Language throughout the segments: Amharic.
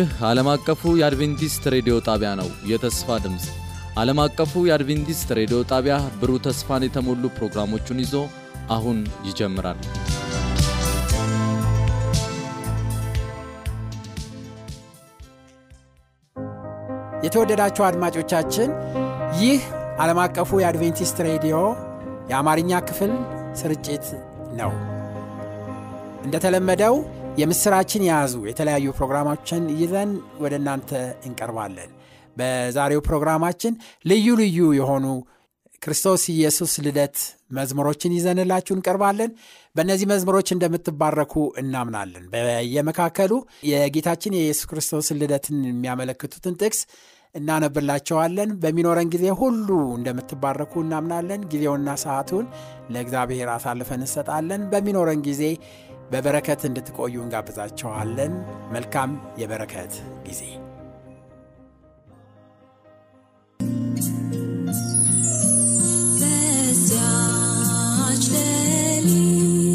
ይህ ዓለም አቀፉ የአድቬንቲስት ሬዲዮ ጣቢያ ነው። የተስፋ ድምፅ ዓለም አቀፉ የአድቬንቲስት ሬዲዮ ጣቢያ ብሩህ ተስፋን የተሞሉ ፕሮግራሞቹን ይዞ አሁን ይጀምራል። የተወደዳችሁ አድማጮቻችን ይህ ዓለም አቀፉ የአድቬንቲስት ሬዲዮ የአማርኛ ክፍል ስርጭት ነው። እንደተለመደው የምስራችን የያዙ የተለያዩ ፕሮግራሞችን ይዘን ወደ እናንተ እንቀርባለን። በዛሬው ፕሮግራማችን ልዩ ልዩ የሆኑ ክርስቶስ ኢየሱስ ልደት መዝሙሮችን ይዘንላችሁ እንቀርባለን። በእነዚህ መዝሙሮች እንደምትባረኩ እናምናለን። በየመካከሉ የጌታችን የኢየሱስ ክርስቶስን ልደትን የሚያመለክቱትን ጥቅስ እናነብላቸዋለን። በሚኖረን ጊዜ ሁሉ እንደምትባረኩ እናምናለን። ጊዜውና ሰዓቱን ለእግዚአብሔር አሳልፈን እንሰጣለን። በሚኖረን ጊዜ በበረከት እንድትቆዩ እንጋብዛቸዋለን። መልካም የበረከት ጊዜ በዚያች ሌሊት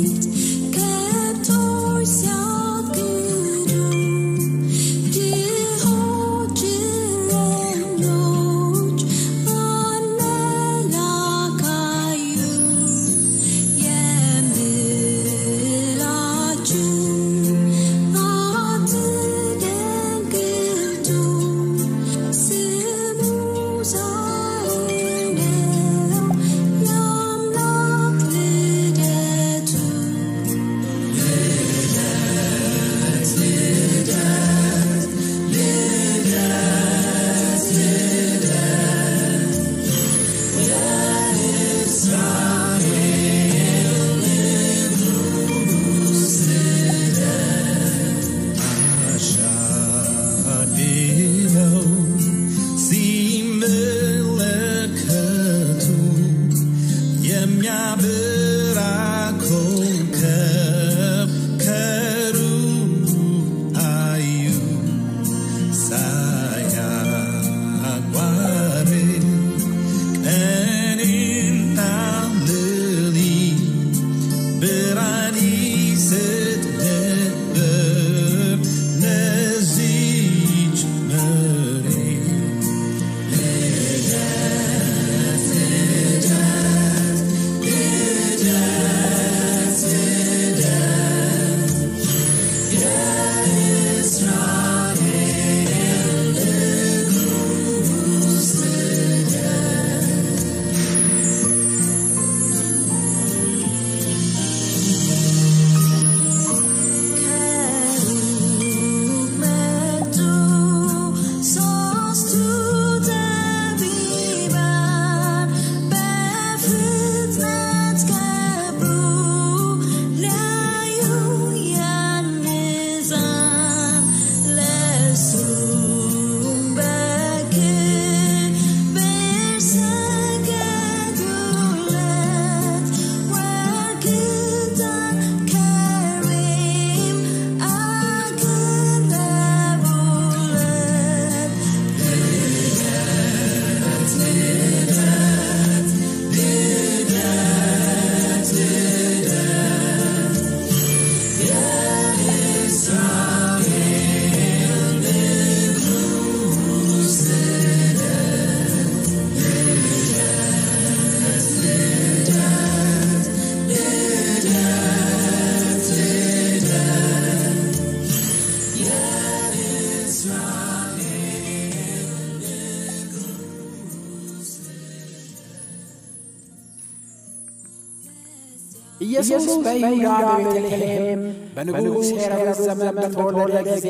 በይሁዳ በቤተልሔም በንጉሥ ሄሮድስ ዘመን በተወለደ ጊዜ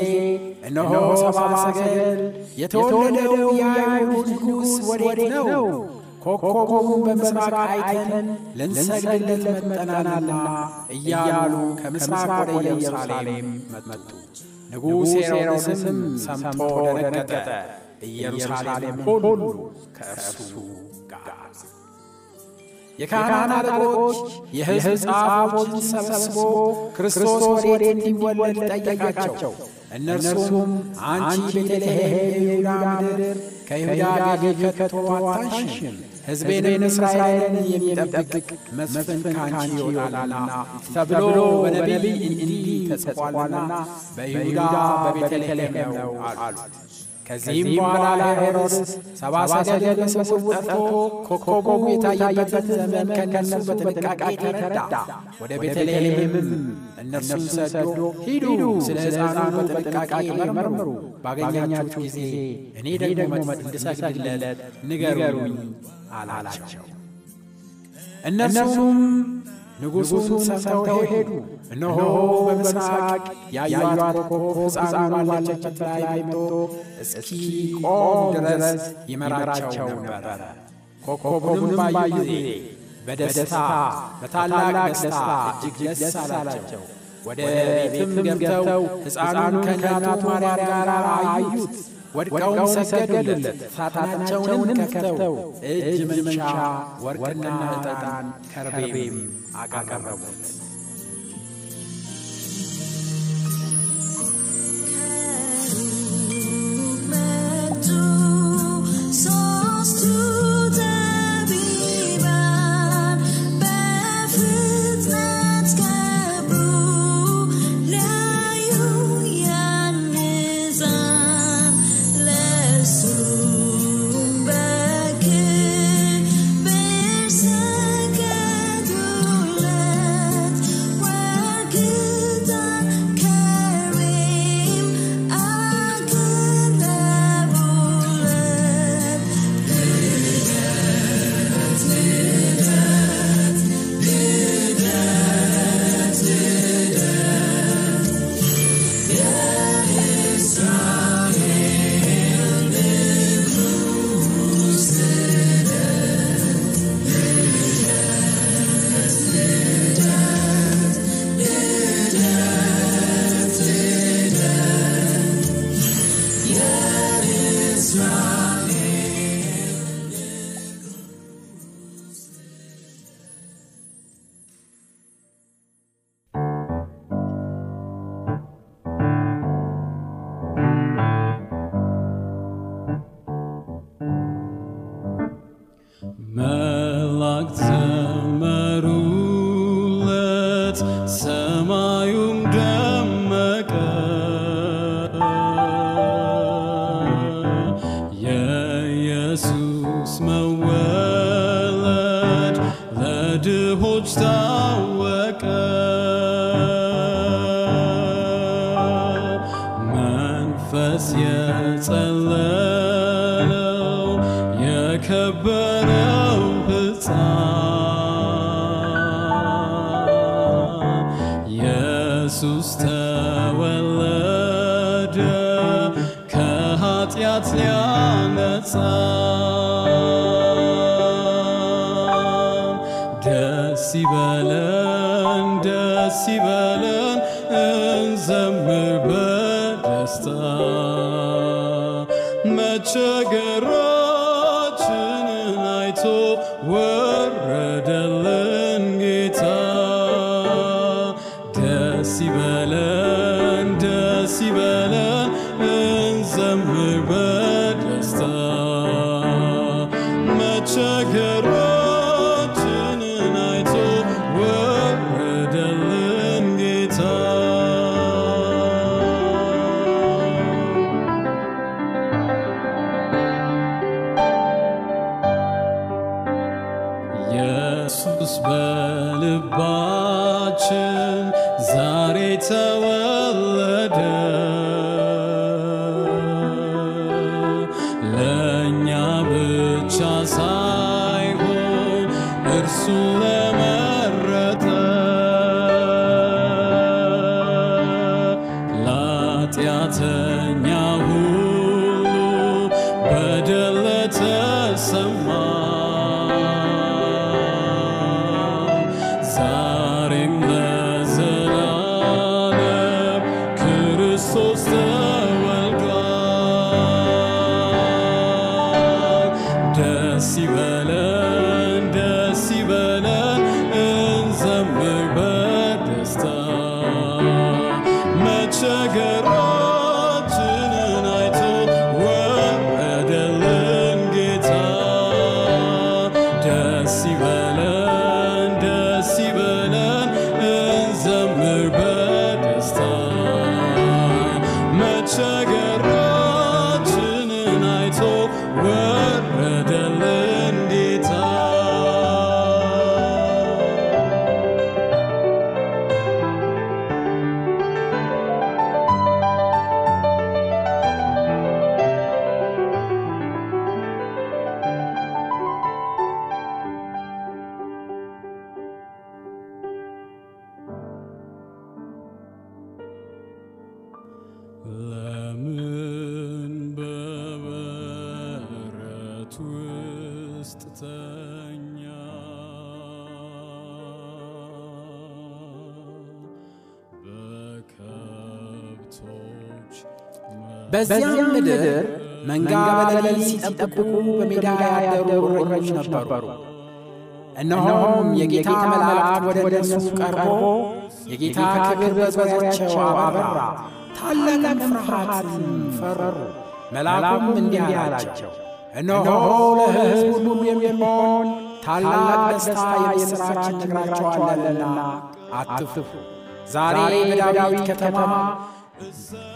እነሆ ሰብአ ሰገል የተወለደው የአይሁድ ንጉሥ ወዴት ነው? ኮከቡን በምሥራቅ አይተን ልንሰግድለት መጥተናልና እያሉ ከምሥራቅ ወደ ኢየሩሳሌም መጡ። ንጉሥ ሄሮድስም ሰምቶ ደነገጠ። ኢየሩሳሌም ሁሉ ከእርሱ ጋር የካህናት አለቆች የሕዝብ ጻፎችን ሰብስቦ ክርስቶስ ወዴት እንዲወለድ ጠየቃቸው። እነርሱም አንቺ ቤተልሔም የይሁዳ ምድር ከይሁዳ ገዥ ከቶ አታንሽም፣ ሕዝቤንም እስራኤልን የሚጠብቅ መስፍን ካንቺ ይወጣልና ተብሎ በነቢይ እንዲህ ተጽፏልና በይሁዳ በቤተልሔም ነው አሉ። ከዚህም በኋላ ሄሮድስ ሰባ ሰገል በስውር ጠርቶ ኮከቡ የታየበትን ዘመን ከእነርሱ በጥንቃቄ ተረዳ። ወደ ቤተልሔምም እነርሱን ሰዶ ሂዱ፣ ስለ ሕፃኑ በጥንቃቄ መርምሩ፣ ባገኛችሁ ጊዜ እኔ ደግሞ እንድሰግድለት ንገሩኝ አላቸው። እነርሱም ንጉሡን ሰምተው ሄዱ። እነሆ በምስራቅ ያዩአት ኮከብ ሕፃኑን ባለችበት ላይ መጥቶ እስኪቆም ድረስ ይመራቸው ነበረ። ኮከቡንም ባዩ ጊዜ በደስታ በታላቅ ደስታ እጅግ ደስ አላቸው። ወደ ቤትም ገብተው ሕፃኑን ከእናቱ ማርያም ጋር አዩት። ወድቀውም ሰገዱለት። ሳጥናቸውንም ከፍተው እጅ መንሻ ወርቅና ዕጣን ከርቤም አቀረቡት። መጡ ኢየሱስ ተወለደ ከኃጢአት ሊያነጻ ኢየሱስ በልባችን took በዚያም ምድር መንጋ በሌሊት ሲጠብቁ በሜዳ ያደሩ እረኞች ነበሩ። እነሆም የጌታ መልአክ ወደ እነርሱ ቀርቦ የጌታ ክብር በዙሪያቸው አበራ፣ ታላቅም ፍርሃትም ፈሩ። መልአኩም እንዲህ አላቸው፣ እነሆ ለሕዝብ ሁሉ የሚሆን ታላቅ ደስታ የምሥራች እነግራችኋለሁና አትፍሩ። ዛሬ በዳዊት ከተማ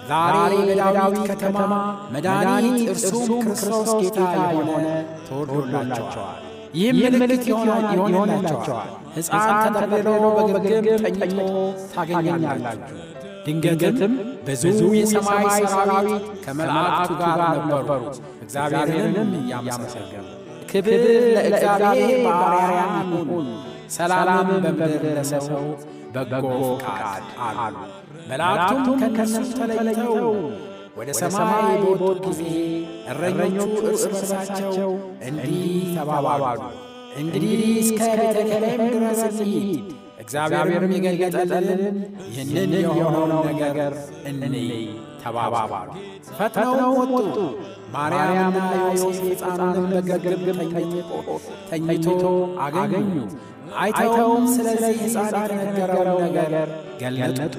ዛሬ በዳዊት ከተማ መድኃኒት እርሱም ክርስቶስ ጌታ የሆነ ተወልዶላቸዋል። ይህም ምልክት ይሆንላቸዋል። ሕፃን ተጠቅልሎ በግርግም ተኝቶ ታገኛላችሁ። ድንገትም ብዙ የሰማይ ሰራዊት ከመላእክቱ ጋር ነበሩ፣ እግዚአብሔርንም እያመሰገኑ ክብር ለእግዚአብሔር በአርያም ይሁን፣ ሰላምም በምድር ለሰው በጎ ፈቃድ አሉ። መላእክቱም ከእነርሱ ተለይተው ወደ ሰማይ በወጡ ጊዜ እረኞቹ እርስ በርሳቸው እንዲህ ተባባሉ፣ እንግዲህ እስከ ቤተልሔም ድረስ እንሂድ፣ እግዚአብሔርም የገለጠልን ይህንን የሆነውን ነገር እንይ ተባባሉ። ፈጥነው ወጡ። ማርያምና ዮሴፍ ሕፃኑንም በግርግም ተኝቶ አገኙ። አይተውም ስለዚህ ሕፃን የተነገረውን ነገር ገለጡ።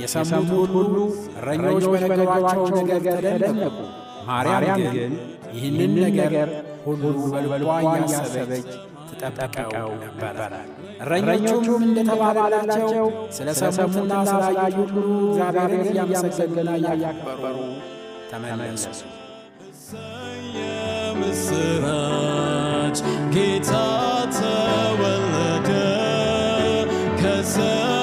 የሰሙት ሁሉ እረኞች በነገሯቸው ነገር ተደነቁ። ማርያም ግን ይህንን ነገር ሁሉ በልቧ እያሰበች ትጠብቀው ነበረ። እረኞቹም እንደተባባላቸው ስለ ሰሙና ስላዩት ሁሉ እግዚአብሔርን እያመሰገኑና እያከበሩ ተመለሱ። የምስራች ጌታ ተወለደ sun.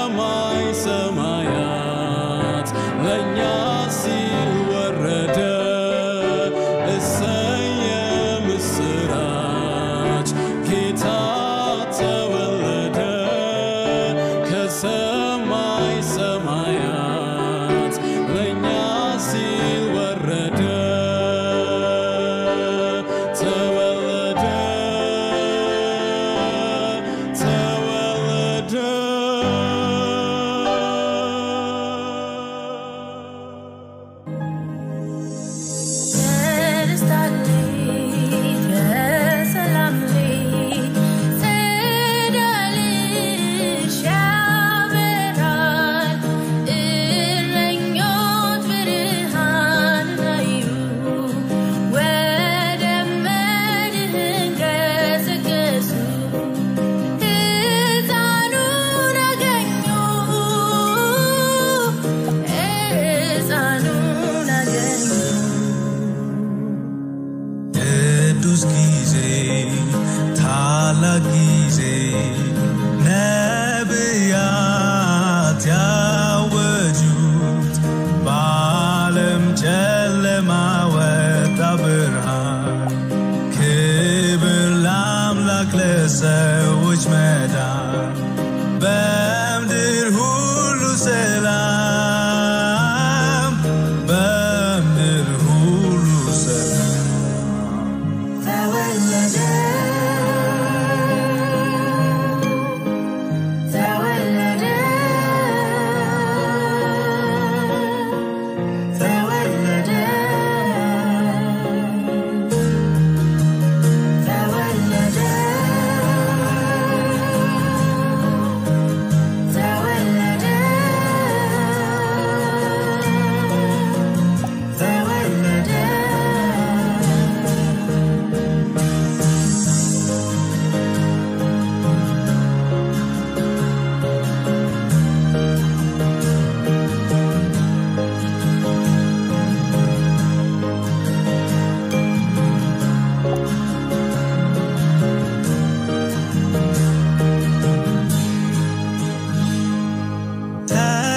time.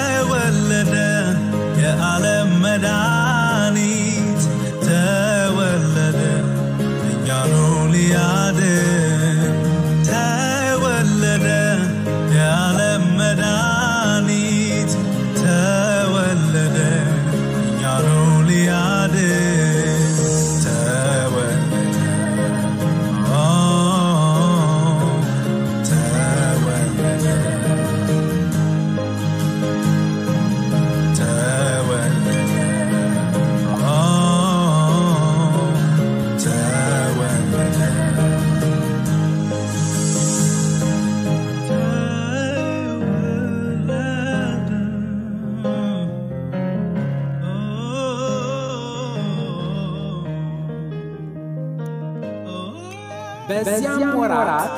በዚያም ወራት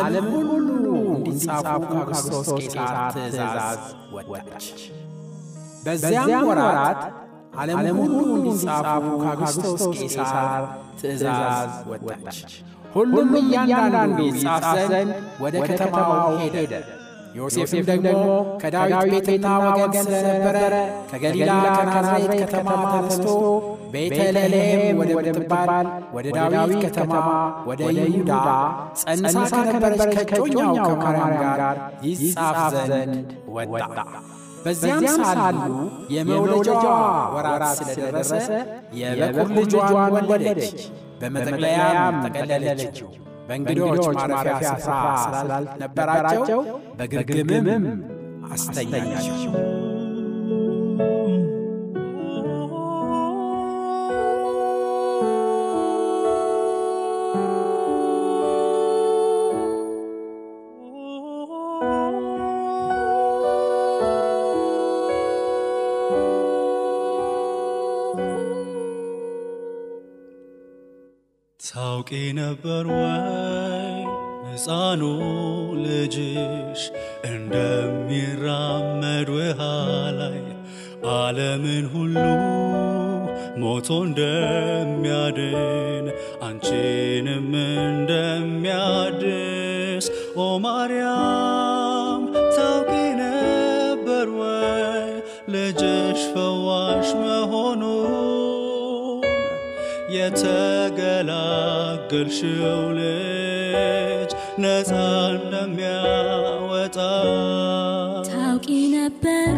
ዓለም ሁሉ እንዲጻፉ ከክርስቶስ ቄሳር ትእዛዝ ወጣች። በዚያም ወራት ዓለም ሁሉ እንዲጻፉ ከክርስቶስ ቄሳር ትእዛዝ ወጣች። ሁሉም እያንዳንዱ ይጻፍ ዘንድ ወደ ከተማው ሄደ። ዮሴፍም ደግሞ ከዳዊት ቤትና ወገን ስለነበረ ከገሊላ ከናዝሬት ከተማ ተነስቶ ቤተልሔም ወደምትባል ወደ ዳዊት ከተማ ወደ ይሁዳ ጸንሳ ከነበረች ከጮኛው ከማርያም ጋር ይጻፍ ዘንድ ወጣ። በዚያም ሳሉ የመውለጃዋ ወራት ስለደረሰ የበኩር ልጇን ወለደች። በመጠቅለያም ጠቀለለችው። በእንግዶች ማረፊያ ስፍራ ስላልነበራቸው በግርግምም አስተኛቸው። ታውቂ ነበር ወይ? ሕፃኑ ልጅሽ እንደሚራመድ ውሃ ላይ ዓለምን ሁሉ ሞቶ እንደሚያድን አንቺንም የተገላገልሽው ልጅ ነፃ እንደሚያወጣ። ታውቂ ነበር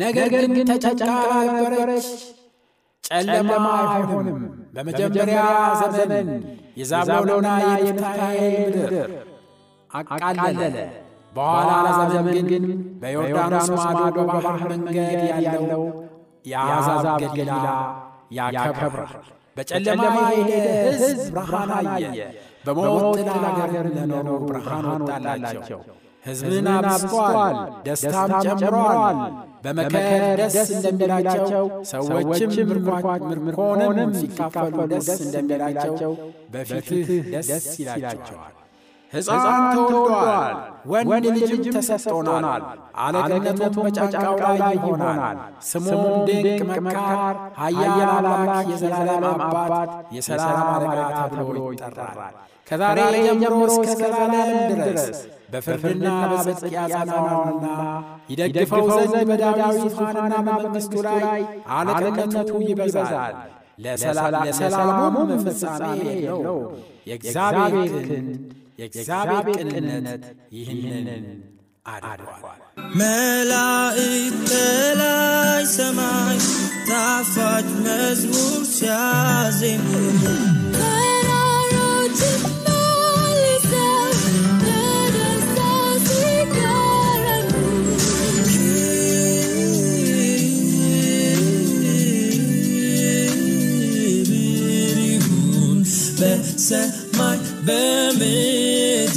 ነገር ግን ተጨንቃ ነበረች። ጨለማ አይሆንም። በመጀመሪያ ዘመን የዛብሎንና የንፍታሌም ምድር አቃለለ። በኋላ ዘመን ግን በዮርዳኖስ ማዶ በባሕር መንገድ ያለው የአሕዛብ ገሊላ ያከብራል። በጨለማ የሄደ ሕዝብ ብርሃን አየ። በሞት ጥላ አገር ለኖሩ ብርሃን ወጣላቸው። ሕዝብን አብዝቷል፣ ደስታም ጨምሯል። በመከር ደስ እንደሚላቸው ሰዎችም ምርኮንም ሲካፈሉ ደስ እንደሚላቸው በፊትህ ደስ ይላቸዋል። ሕፃን ተወልዷል፣ ወንድ ልጅም ተሰጥቶናል። አለቅነቱም በጫንቃው ላይ ይሆናል። ስሙም ድንቅ መካር፣ ኃያል አምላክ፣ የዘላለም አባት፣ የሰላም አለቃ ተብሎ ይጠራል። ከዛሬ ጀምሮ እስከ ዘላለም ድረስ በፍርድና በጽድቅ ያጸናዋልና ይደግፈው ዘንድ በዳዊት ዙፋንና በመንግሥቱ ላይ አለቅነቱ ይበዛል። ለሰላሙም ፍጻሜ የለው የእግዚአብሔር ክንድ የእግዚአብሔር ቅንነት ይህንን አድርጓል። መላእክት ላይ ሰማይ ጣፋጭ መዝሙር ሲያዜሙ ተራሮችና በምድር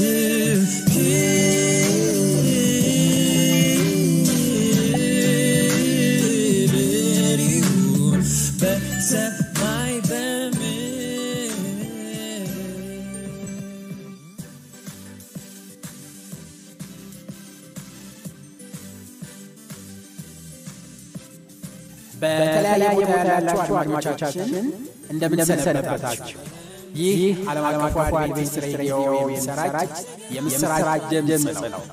በሰማይ በተለያየ ቦታ ያላችሁ አድማጮቻችን እንደምንሰነበታችሁ። ይህ ዓለም አቀፉ አድቬንቲስት ሬዲዮ የሚሰራጭ የምስራች ድምፅ ነው።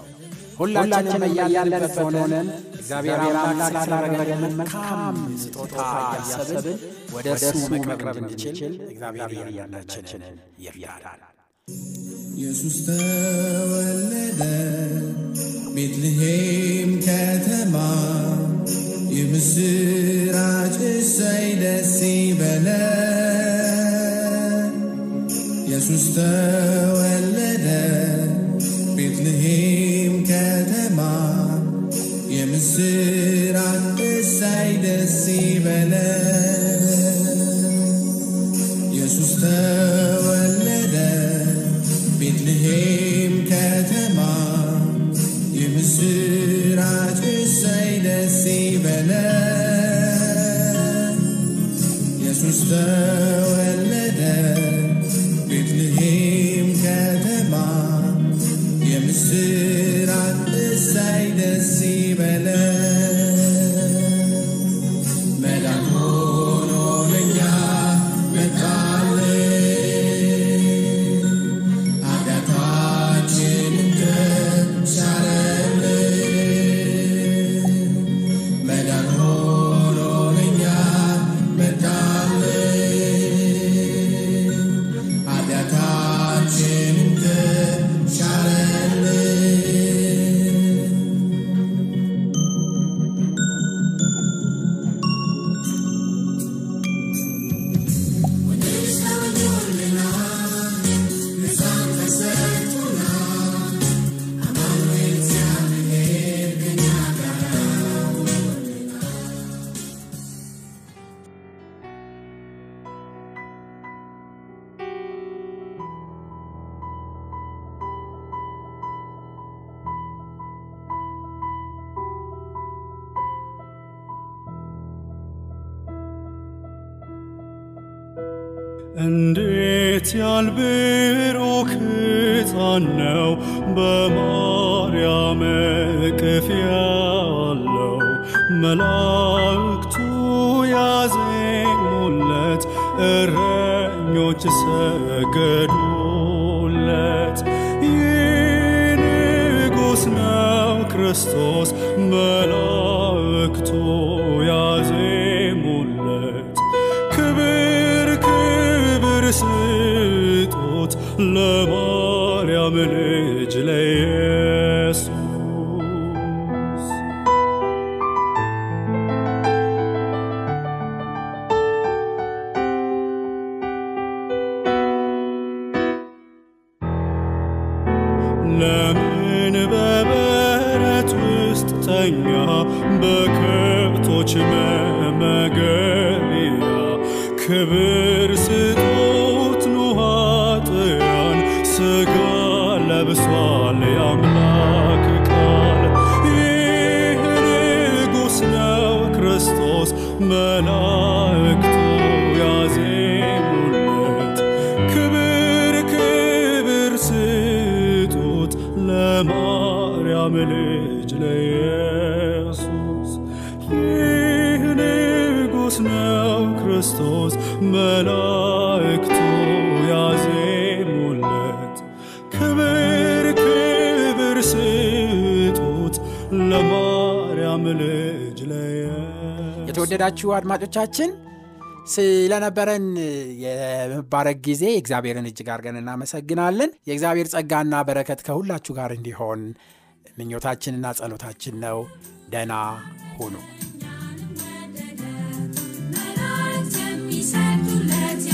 ሁላችንም እያለንበት ሆነን እግዚአብሔር አምላክ ስላደረገልን መልካም ስጦታ እያሰብን ወደ እርሱ መቅረብ እንድችል እግዚአብሔር እያንዳንዳችንን ይርዳል። ኢየሱስ ተወለደ ቤትልሔም ከተማ የምስራች ኢየሱስ ተወለደ ቤትልሔም ከተማ የምስራች እሰይ ደስ ይበለን ኢየሱስ ተወለደ ቤትልሔም ከተማ የምስራች እሰይ ደስ ይበለን እንዴት ያልብሩክ ሕፃን ነው? በማርያም እቅፍ ያለው መላእክቱ ያዜሙለት እረኞች ሰገዱለት። ይህ ንጉሥ ነው ክርስቶስ መላእክቱ ስጡት ለማርያም ልጅ ለኢየሱስ። ለምን በበረት ውስጥ ተኛ? በከብቶች መመገቢያ ክብር ስጦት ክርስቶስ የተወደዳችሁ አድማጮቻችን ስለነበረን የመባረግ ጊዜ እግዚአብሔርን እጅግ አድርገን እናመሰግናለን። የእግዚአብሔር ጸጋና በረከት ከሁላችሁ ጋር እንዲሆን ምኞታችንና ጸሎታችን ነው። ደና ሁኑ። የሚሰጡለት